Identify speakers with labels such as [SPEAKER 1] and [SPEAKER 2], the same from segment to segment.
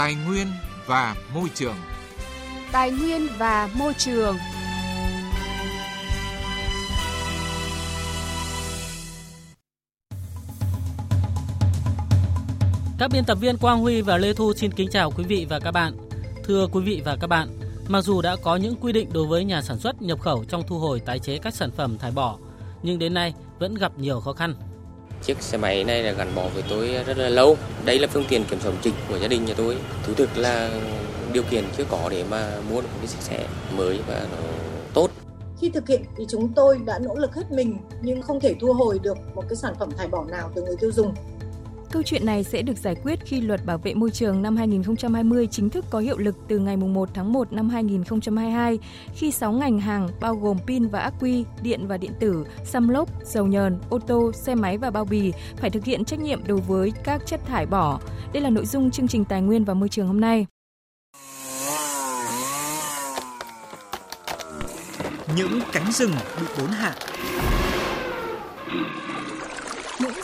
[SPEAKER 1] Tài nguyên và môi trường.
[SPEAKER 2] Tài nguyên và môi trường.
[SPEAKER 3] Các biên tập viên Quang Huy và Lê Thu xin kính chào quý vị và các bạn. Thưa quý vị và các bạn, mặc dù đã có những quy định đối với nhà sản xuất nhập khẩu trong thu hồi tái chế các sản phẩm thải bỏ, nhưng đến nay vẫn gặp nhiều khó khăn.
[SPEAKER 4] Chiếc xe máy này là gắn bó với tôi rất là lâu. Đây là phương tiện kiểm soát chính của gia đình nhà tôi. Thú thực là điều kiện chưa có để mà mua được một cái chiếc xe mới và nó tốt.
[SPEAKER 5] Khi thực hiện thì chúng tôi đã nỗ lực hết mình, nhưng không thể thu hồi được một cái sản phẩm thải bỏ nào từ người tiêu dùng.
[SPEAKER 2] Câu chuyện này sẽ được giải quyết khi luật bảo vệ môi trường năm 2020 chính thức có hiệu lực từ ngày 1 tháng 1 năm 2022, khi 6 ngành hàng bao gồm pin và ắc quy, điện và điện tử, xăm lốp, dầu nhờn, ô tô, xe máy và bao bì phải thực hiện trách nhiệm đối với các chất thải bỏ. Đây là nội dung chương trình Tài nguyên và Môi trường hôm nay.
[SPEAKER 6] Những cánh rừng bị bốn hạ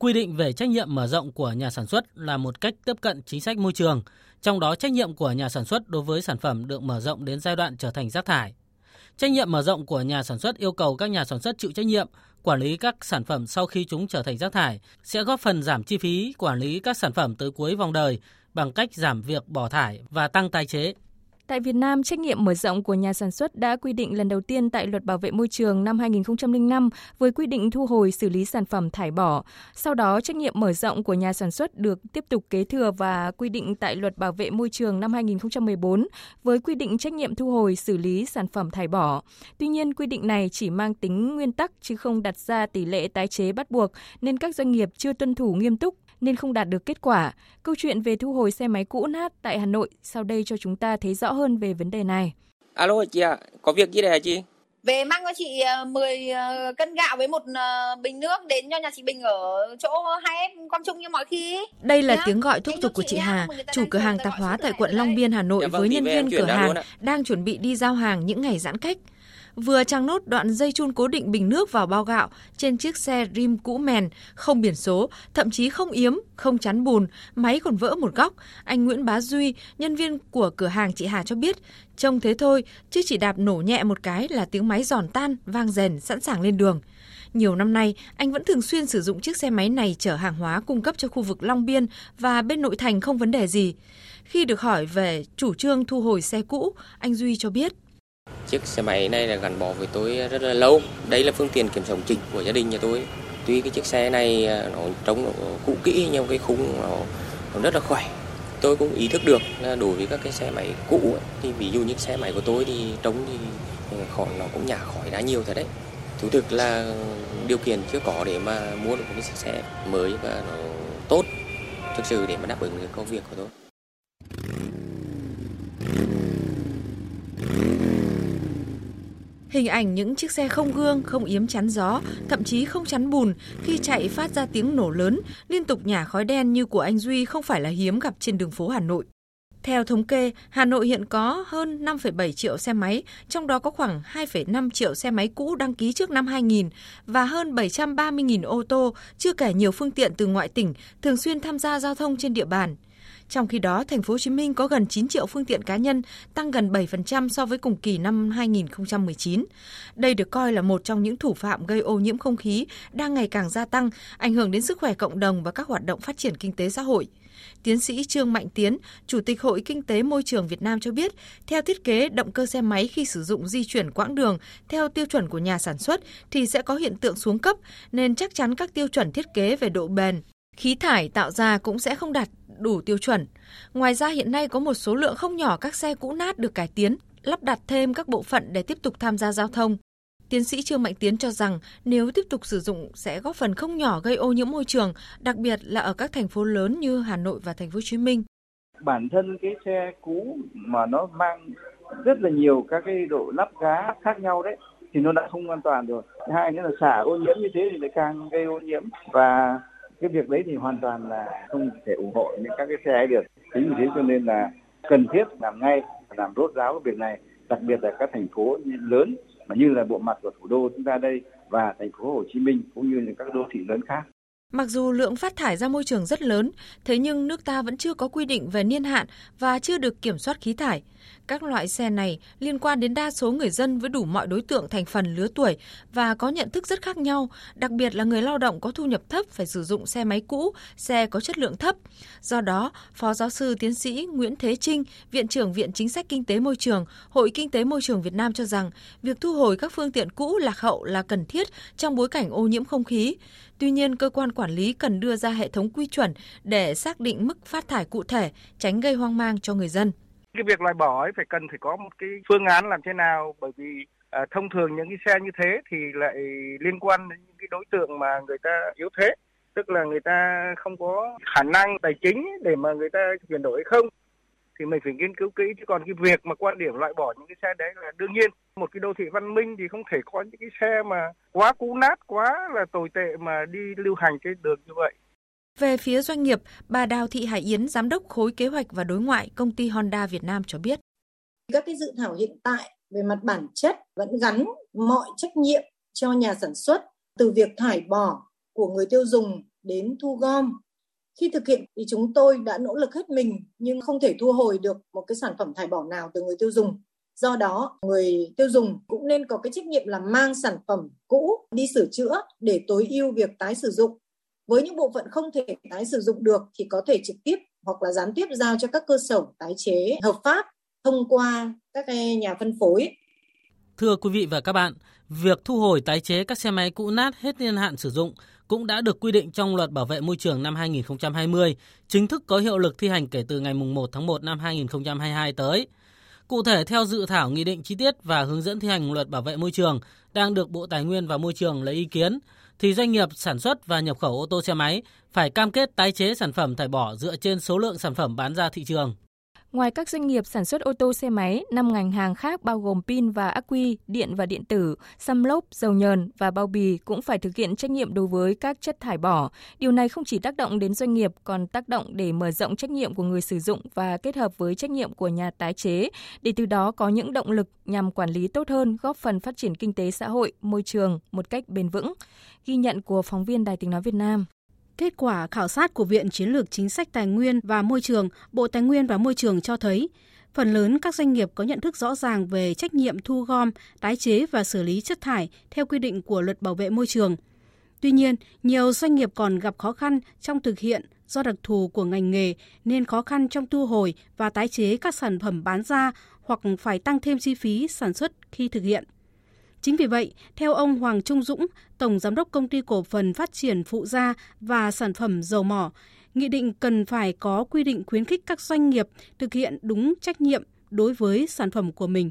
[SPEAKER 3] quy định về trách nhiệm mở rộng của nhà sản xuất là một cách tiếp cận chính sách môi trường, trong đó trách nhiệm của nhà sản xuất đối với sản phẩm được mở rộng đến giai đoạn trở thành rác thải. Trách nhiệm mở rộng của nhà sản xuất yêu cầu các nhà sản xuất chịu trách nhiệm quản lý các sản phẩm sau khi chúng trở thành rác thải, sẽ góp phần giảm chi phí quản lý các sản phẩm tới cuối vòng đời bằng cách giảm việc bỏ thải và tăng tái chế.
[SPEAKER 2] Tại Việt Nam, trách nhiệm mở rộng của nhà sản xuất đã quy định lần đầu tiên tại Luật Bảo vệ môi trường năm 2005 với quy định thu hồi xử lý sản phẩm thải bỏ. Sau đó, trách nhiệm mở rộng của nhà sản xuất được tiếp tục kế thừa và quy định tại Luật Bảo vệ môi trường năm 2014 với quy định trách nhiệm thu hồi xử lý sản phẩm thải bỏ. Tuy nhiên, quy định này chỉ mang tính nguyên tắc chứ không đặt ra tỷ lệ tái chế bắt buộc nên các doanh nghiệp chưa tuân thủ nghiêm túc nên không đạt được kết quả. Câu chuyện về thu hồi xe máy cũ nát tại Hà Nội sau đây cho chúng ta thấy rõ hơn về vấn đề này.
[SPEAKER 4] Alo chị ạ, à, có việc gì đây hả chị?
[SPEAKER 7] Về mang cho chị 10 ờ, ờ, cân gạo với một ờ, bình nước đến cho nhà chị Bình ở chỗ 2F Quang Trung như mọi khi.
[SPEAKER 8] Đây là tiếng gọi thúc giục của chị Hà, chủ cửa hàng tạp hóa tại quận Long Biên, Hà Nội dạ vâng, với nhân viên cửa hàng đang chuẩn bị đi giao hàng những ngày giãn cách vừa trang nốt đoạn dây chun cố định bình nước vào bao gạo trên chiếc xe rim cũ mèn, không biển số, thậm chí không yếm, không chắn bùn, máy còn vỡ một góc. Anh Nguyễn Bá Duy, nhân viên của cửa hàng chị Hà cho biết, trông thế thôi, chứ chỉ đạp nổ nhẹ một cái là tiếng máy giòn tan, vang rèn, sẵn sàng lên đường. Nhiều năm nay, anh vẫn thường xuyên sử dụng chiếc xe máy này chở hàng hóa cung cấp cho khu vực Long Biên và bên nội thành không vấn đề gì. Khi được hỏi về chủ trương thu hồi xe cũ, anh Duy cho biết
[SPEAKER 4] Chiếc xe máy này là gắn bó với tôi rất là lâu. Đây là phương tiện kiếm sống chính của gia đình nhà tôi. Tuy cái chiếc xe này à, nó trông nó cũ kỹ nhưng cái khung nó, nó rất là khỏe. Tôi cũng ý thức được là đối với các cái xe máy cũ thì ví dụ như xe máy của tôi thì trông thì khỏi nó cũng nhả khỏi ra nhiều thật đấy. Thú thực là điều kiện chưa có để mà mua được một cái chiếc xe mới và nó tốt thực sự để mà đáp ứng được công việc của tôi.
[SPEAKER 8] Hình ảnh những chiếc xe không gương, không yếm chắn gió, thậm chí không chắn bùn khi chạy phát ra tiếng nổ lớn, liên tục nhả khói đen như của anh Duy không phải là hiếm gặp trên đường phố Hà Nội. Theo thống kê, Hà Nội hiện có hơn 5,7 triệu xe máy, trong đó có khoảng 2,5 triệu xe máy cũ đăng ký trước năm 2000 và hơn 730.000 ô tô, chưa kể nhiều phương tiện từ ngoại tỉnh thường xuyên tham gia giao thông trên địa bàn. Trong khi đó, thành phố Hồ Chí Minh có gần 9 triệu phương tiện cá nhân, tăng gần 7% so với cùng kỳ năm 2019. Đây được coi là một trong những thủ phạm gây ô nhiễm không khí đang ngày càng gia tăng, ảnh hưởng đến sức khỏe cộng đồng và các hoạt động phát triển kinh tế xã hội. Tiến sĩ Trương Mạnh Tiến, Chủ tịch Hội Kinh tế Môi trường Việt Nam cho biết, theo thiết kế động cơ xe máy khi sử dụng di chuyển quãng đường theo tiêu chuẩn của nhà sản xuất thì sẽ có hiện tượng xuống cấp, nên chắc chắn các tiêu chuẩn thiết kế về độ bền, khí thải tạo ra cũng sẽ không đạt đủ tiêu chuẩn. Ngoài ra hiện nay có một số lượng không nhỏ các xe cũ nát được cải tiến, lắp đặt thêm các bộ phận để tiếp tục tham gia giao thông. Tiến sĩ Trương Mạnh Tiến cho rằng nếu tiếp tục sử dụng sẽ góp phần không nhỏ gây ô nhiễm môi trường, đặc biệt là ở các thành phố lớn như Hà Nội và thành phố Hồ Chí Minh.
[SPEAKER 9] Bản thân cái xe cũ mà nó mang rất là nhiều các cái độ lắp gá khác nhau đấy thì nó đã không an toàn rồi. Hai nữa là xả ô nhiễm như thế thì lại càng gây ô nhiễm và cái việc đấy thì hoàn toàn là không thể ủng hộ những các cái xe ấy được. Chính vì thế cho nên là cần thiết làm ngay, làm rốt ráo cái việc này, đặc biệt là các thành phố lớn mà như là bộ mặt của thủ đô chúng ta đây và thành phố Hồ Chí Minh cũng như các đô thị lớn khác.
[SPEAKER 8] Mặc dù lượng phát thải ra môi trường rất lớn, thế nhưng nước ta vẫn chưa có quy định về niên hạn và chưa được kiểm soát khí thải. Các loại xe này liên quan đến đa số người dân với đủ mọi đối tượng thành phần lứa tuổi và có nhận thức rất khác nhau, đặc biệt là người lao động có thu nhập thấp phải sử dụng xe máy cũ, xe có chất lượng thấp. Do đó, Phó giáo sư tiến sĩ Nguyễn Thế Trinh, Viện trưởng Viện Chính sách Kinh tế Môi trường, Hội Kinh tế Môi trường Việt Nam cho rằng, việc thu hồi các phương tiện cũ lạc hậu là cần thiết trong bối cảnh ô nhiễm không khí. Tuy nhiên, cơ quan quản lý cần đưa ra hệ thống quy chuẩn để xác định mức phát thải cụ thể, tránh gây hoang mang cho người dân.
[SPEAKER 10] Cái việc loại bỏ ấy phải cần phải có một cái phương án làm thế nào bởi vì à, thông thường những cái xe như thế thì lại liên quan đến những cái đối tượng mà người ta yếu thế tức là người ta không có khả năng tài chính để mà người ta chuyển đổi hay không thì mình phải nghiên cứu kỹ chứ còn cái việc mà quan điểm loại bỏ những cái xe đấy là đương nhiên một cái đô thị văn minh thì không thể có những cái xe mà quá cũ nát quá là tồi tệ mà đi lưu hành trên đường như vậy
[SPEAKER 8] về phía doanh nghiệp, bà Đào Thị Hải Yến, giám đốc khối kế hoạch và đối ngoại công ty Honda Việt Nam cho biết.
[SPEAKER 5] Các cái dự thảo hiện tại về mặt bản chất vẫn gắn mọi trách nhiệm cho nhà sản xuất từ việc thải bỏ của người tiêu dùng đến thu gom. Khi thực hiện thì chúng tôi đã nỗ lực hết mình nhưng không thể thu hồi được một cái sản phẩm thải bỏ nào từ người tiêu dùng. Do đó, người tiêu dùng cũng nên có cái trách nhiệm là mang sản phẩm cũ đi sửa chữa để tối ưu việc tái sử dụng với những bộ phận không thể tái sử dụng được thì có thể trực tiếp hoặc là gián tiếp giao cho các cơ sở tái chế hợp pháp thông qua các nhà phân phối.
[SPEAKER 3] Thưa quý vị và các bạn, việc thu hồi tái chế các xe máy cũ nát hết niên hạn sử dụng cũng đã được quy định trong Luật Bảo vệ môi trường năm 2020, chính thức có hiệu lực thi hành kể từ ngày 1 tháng 1 năm 2022 tới. Cụ thể theo dự thảo nghị định chi tiết và hướng dẫn thi hành Luật Bảo vệ môi trường đang được Bộ Tài nguyên và Môi trường lấy ý kiến, thì doanh nghiệp sản xuất và nhập khẩu ô tô xe máy phải cam kết tái chế sản phẩm thải bỏ dựa trên số lượng sản phẩm bán ra thị trường.
[SPEAKER 2] Ngoài các doanh nghiệp sản xuất ô tô xe máy, năm ngành hàng khác bao gồm pin và ắc quy, điện và điện tử, xăm lốp, dầu nhờn và bao bì cũng phải thực hiện trách nhiệm đối với các chất thải bỏ. Điều này không chỉ tác động đến doanh nghiệp còn tác động để mở rộng trách nhiệm của người sử dụng và kết hợp với trách nhiệm của nhà tái chế để từ đó có những động lực nhằm quản lý tốt hơn, góp phần phát triển kinh tế xã hội, môi trường một cách bền vững. Ghi nhận của phóng viên Đài Tiếng nói Việt Nam.
[SPEAKER 11] Kết quả khảo sát của Viện Chiến lược Chính sách Tài nguyên và Môi trường, Bộ Tài nguyên và Môi trường cho thấy, phần lớn các doanh nghiệp có nhận thức rõ ràng về trách nhiệm thu gom, tái chế và xử lý chất thải theo quy định của Luật Bảo vệ môi trường. Tuy nhiên, nhiều doanh nghiệp còn gặp khó khăn trong thực hiện do đặc thù của ngành nghề nên khó khăn trong thu hồi và tái chế các sản phẩm bán ra hoặc phải tăng thêm chi phí sản xuất khi thực hiện. Chính vì vậy, theo ông Hoàng Trung Dũng, Tổng Giám đốc Công ty Cổ phần Phát triển Phụ gia và Sản phẩm Dầu mỏ, Nghị định cần phải có quy định khuyến khích các doanh nghiệp thực hiện đúng trách nhiệm đối với sản phẩm của mình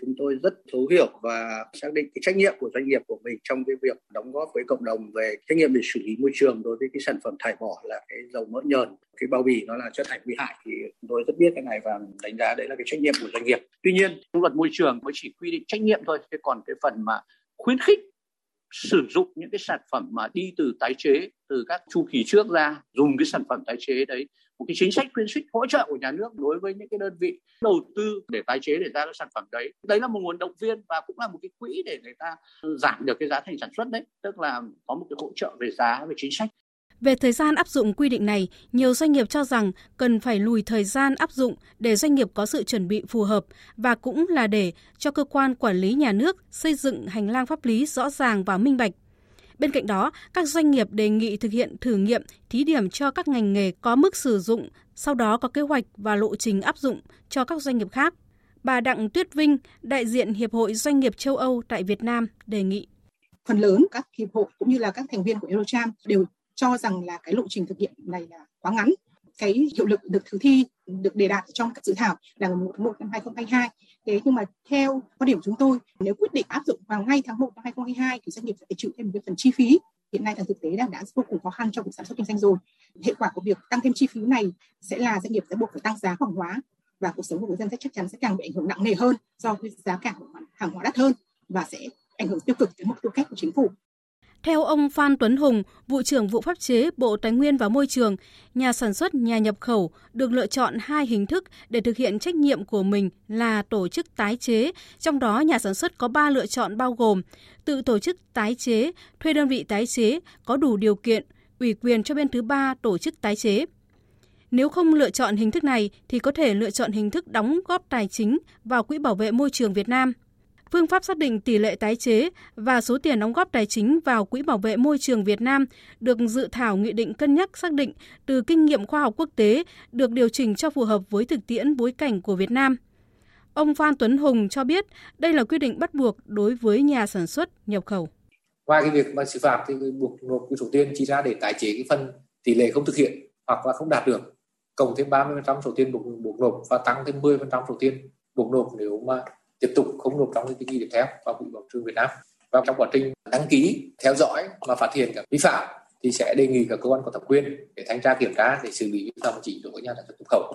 [SPEAKER 12] chúng tôi rất thấu hiểu và xác định cái trách nhiệm của doanh nghiệp của mình trong cái việc đóng góp với cộng đồng về trách nhiệm về xử lý môi trường đối với cái sản phẩm thải bỏ là cái dầu mỡ nhờn, cái bao bì nó là chất thải nguy hại thì chúng tôi rất biết cái này và đánh giá đấy là cái trách nhiệm của doanh nghiệp. Tuy nhiên luật môi trường mới chỉ quy định trách nhiệm thôi chứ còn cái phần mà khuyến khích sử dụng những cái sản phẩm mà đi từ tái chế, từ các chu kỳ trước ra, dùng cái sản phẩm tái chế đấy một cái chính sách khuyến khích hỗ trợ của nhà nước đối với những cái đơn vị đầu tư để tái chế để ra các sản phẩm đấy đấy là một nguồn động viên và cũng là một cái quỹ để người ta giảm được cái giá thành sản xuất đấy tức là có một cái hỗ trợ về giá về chính sách
[SPEAKER 11] về thời gian áp dụng quy định này, nhiều doanh nghiệp cho rằng cần phải lùi thời gian áp dụng để doanh nghiệp có sự chuẩn bị phù hợp và cũng là để cho cơ quan quản lý nhà nước xây dựng hành lang pháp lý rõ ràng và minh bạch. Bên cạnh đó, các doanh nghiệp đề nghị thực hiện thử nghiệm, thí điểm cho các ngành nghề có mức sử dụng, sau đó có kế hoạch và lộ trình áp dụng cho các doanh nghiệp khác. Bà Đặng Tuyết Vinh, đại diện Hiệp hội Doanh nghiệp châu Âu tại Việt Nam, đề nghị.
[SPEAKER 13] Phần lớn các hiệp hội cũng như là các thành viên của Eurocharm đều cho rằng là cái lộ trình thực hiện này là quá ngắn cái hiệu lực được thực thi được đề đạt trong các dự thảo là ngày 1 tháng 1 năm 2022. Thế nhưng mà theo quan điểm của chúng tôi, nếu quyết định áp dụng vào ngay tháng 1 năm 2022 thì doanh nghiệp sẽ phải chịu thêm một cái phần chi phí hiện nay là thực tế đang đã vô cùng khó khăn trong cuộc sản xuất kinh doanh rồi. Hệ quả của việc tăng thêm chi phí này sẽ là doanh nghiệp sẽ buộc phải tăng giá hàng hóa và cuộc sống của người dân sẽ chắc chắn sẽ càng bị ảnh hưởng nặng nề hơn do giá cả của hàng hóa đắt hơn và sẽ ảnh hưởng tiêu cực đến mục tiêu kép của chính phủ.
[SPEAKER 11] Theo ông Phan Tuấn Hùng, vụ trưởng vụ pháp chế Bộ Tài nguyên và Môi trường, nhà sản xuất, nhà nhập khẩu được lựa chọn hai hình thức để thực hiện trách nhiệm của mình là tổ chức tái chế, trong đó nhà sản xuất có 3 lựa chọn bao gồm tự tổ chức tái chế, thuê đơn vị tái chế có đủ điều kiện, ủy quyền cho bên thứ ba tổ chức tái chế. Nếu không lựa chọn hình thức này thì có thể lựa chọn hình thức đóng góp tài chính vào Quỹ Bảo vệ Môi trường Việt Nam – phương pháp xác định tỷ lệ tái chế và số tiền đóng góp tài chính vào Quỹ Bảo vệ Môi trường Việt Nam được dự thảo nghị định cân nhắc xác định từ kinh nghiệm khoa học quốc tế được điều chỉnh cho phù hợp với thực tiễn bối cảnh của Việt Nam. Ông Phan Tuấn Hùng cho biết đây là quy định bắt buộc đối với nhà sản xuất nhập khẩu.
[SPEAKER 14] Ngoài cái việc mà xử phạt thì buộc nộp cái số tiền chi ra để tái chế cái phần tỷ lệ không thực hiện hoặc là không đạt được cộng thêm 30% số tiền buộc, buộc nộp và tăng thêm 10% số tiền buộc nộp nếu mà tiếp tục không nộp trong cái kỳ tiếp theo vào quỹ bảo trường Việt Nam và trong quá trình đăng ký theo dõi và phát hiện các vi phạm thì sẽ đề nghị các cơ quan có thẩm quyền để thanh tra kiểm tra để xử lý vi phạm chỉ đối với nhà sản xuất nhập khẩu.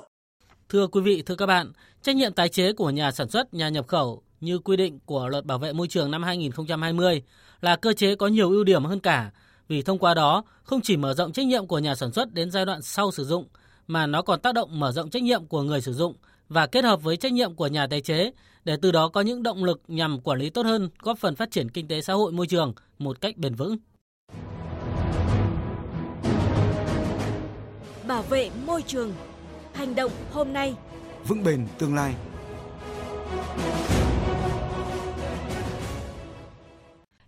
[SPEAKER 3] Thưa quý vị, thưa các bạn, trách nhiệm tái chế của nhà sản xuất, nhà nhập khẩu như quy định của Luật Bảo vệ môi trường năm 2020 là cơ chế có nhiều ưu điểm hơn cả vì thông qua đó không chỉ mở rộng trách nhiệm của nhà sản xuất đến giai đoạn sau sử dụng mà nó còn tác động mở rộng trách nhiệm của người sử dụng và kết hợp với trách nhiệm của nhà tái chế để từ đó có những động lực nhằm quản lý tốt hơn, góp phần phát triển kinh tế xã hội môi trường một cách bền vững.
[SPEAKER 15] Bảo vệ môi trường. Hành động hôm nay.
[SPEAKER 16] Vững bền tương lai.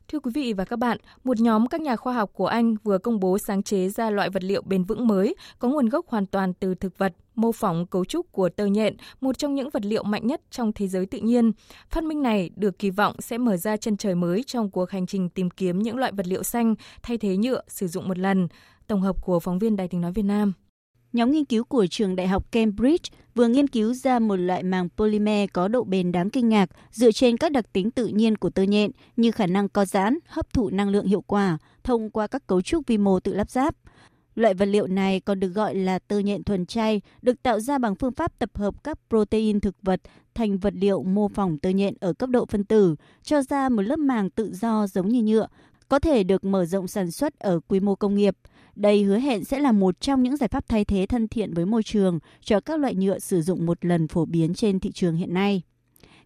[SPEAKER 2] Thưa quý vị và các bạn, một nhóm các nhà khoa học của Anh vừa công bố sáng chế ra loại vật liệu bền vững mới có nguồn gốc hoàn toàn từ thực vật, mô phỏng cấu trúc của tơ nhện, một trong những vật liệu mạnh nhất trong thế giới tự nhiên. Phát minh này được kỳ vọng sẽ mở ra chân trời mới trong cuộc hành trình tìm kiếm những loại vật liệu xanh thay thế nhựa sử dụng một lần. Tổng hợp của phóng viên Đài tiếng nói Việt Nam.
[SPEAKER 17] Nhóm nghiên cứu của trường đại học Cambridge vừa nghiên cứu ra một loại màng polymer có độ bền đáng kinh ngạc dựa trên các đặc tính tự nhiên của tơ nhện như khả năng co giãn, hấp thụ năng lượng hiệu quả thông qua các cấu trúc vi mô tự lắp ráp. Loại vật liệu này còn được gọi là tơ nhện thuần chay, được tạo ra bằng phương pháp tập hợp các protein thực vật thành vật liệu mô phỏng tơ nhện ở cấp độ phân tử, cho ra một lớp màng tự do giống như nhựa, có thể được mở rộng sản xuất ở quy mô công nghiệp. Đây hứa hẹn sẽ là một trong những giải pháp thay thế thân thiện với môi trường cho các loại nhựa sử dụng một lần phổ biến trên thị trường hiện nay.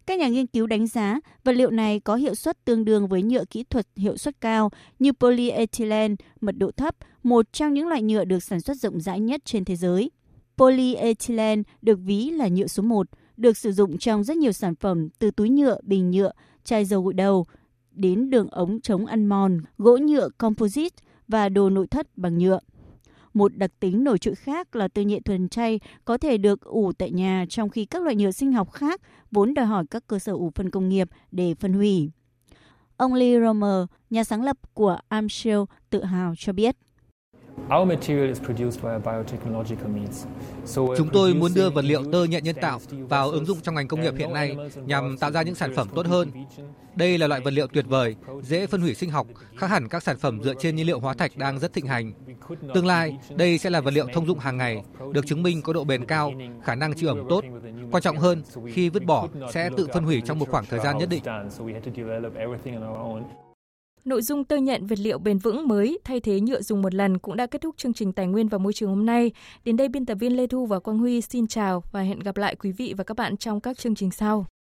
[SPEAKER 17] Các nhà nghiên cứu đánh giá vật liệu này có hiệu suất tương đương với nhựa kỹ thuật hiệu suất cao như polyethylene mật độ thấp, một trong những loại nhựa được sản xuất rộng rãi nhất trên thế giới. Polyethylene được ví là nhựa số 1, được sử dụng trong rất nhiều sản phẩm từ túi nhựa, bình nhựa, chai dầu gội đầu đến đường ống chống ăn mòn, gỗ nhựa composite và đồ nội thất bằng nhựa. Một đặc tính nổi trội khác là từ nhựa thuần chay có thể được ủ tại nhà trong khi các loại nhựa sinh học khác vốn đòi hỏi các cơ sở ủ phân công nghiệp để phân hủy. Ông Lee Romer, nhà sáng lập của Amshell, tự hào cho biết.
[SPEAKER 18] Chúng tôi muốn đưa vật liệu tơ nhện nhân tạo vào ứng dụng trong ngành công nghiệp hiện nay nhằm tạo ra những sản phẩm tốt hơn. Đây là loại vật liệu tuyệt vời, dễ phân hủy sinh học, khác hẳn các sản phẩm dựa trên nhiên liệu hóa thạch đang rất thịnh hành. Tương lai, đây sẽ là vật liệu thông dụng hàng ngày, được chứng minh có độ bền cao, khả năng chịu ẩm tốt. Quan trọng hơn, khi vứt bỏ sẽ tự phân hủy trong một khoảng thời gian nhất định.
[SPEAKER 2] Nội dung tơ nhận vật liệu bền vững mới thay thế nhựa dùng một lần cũng đã kết thúc chương trình Tài nguyên và Môi trường hôm nay. Đến đây biên tập viên Lê Thu và Quang Huy xin chào và hẹn gặp lại quý vị và các bạn trong các chương trình sau.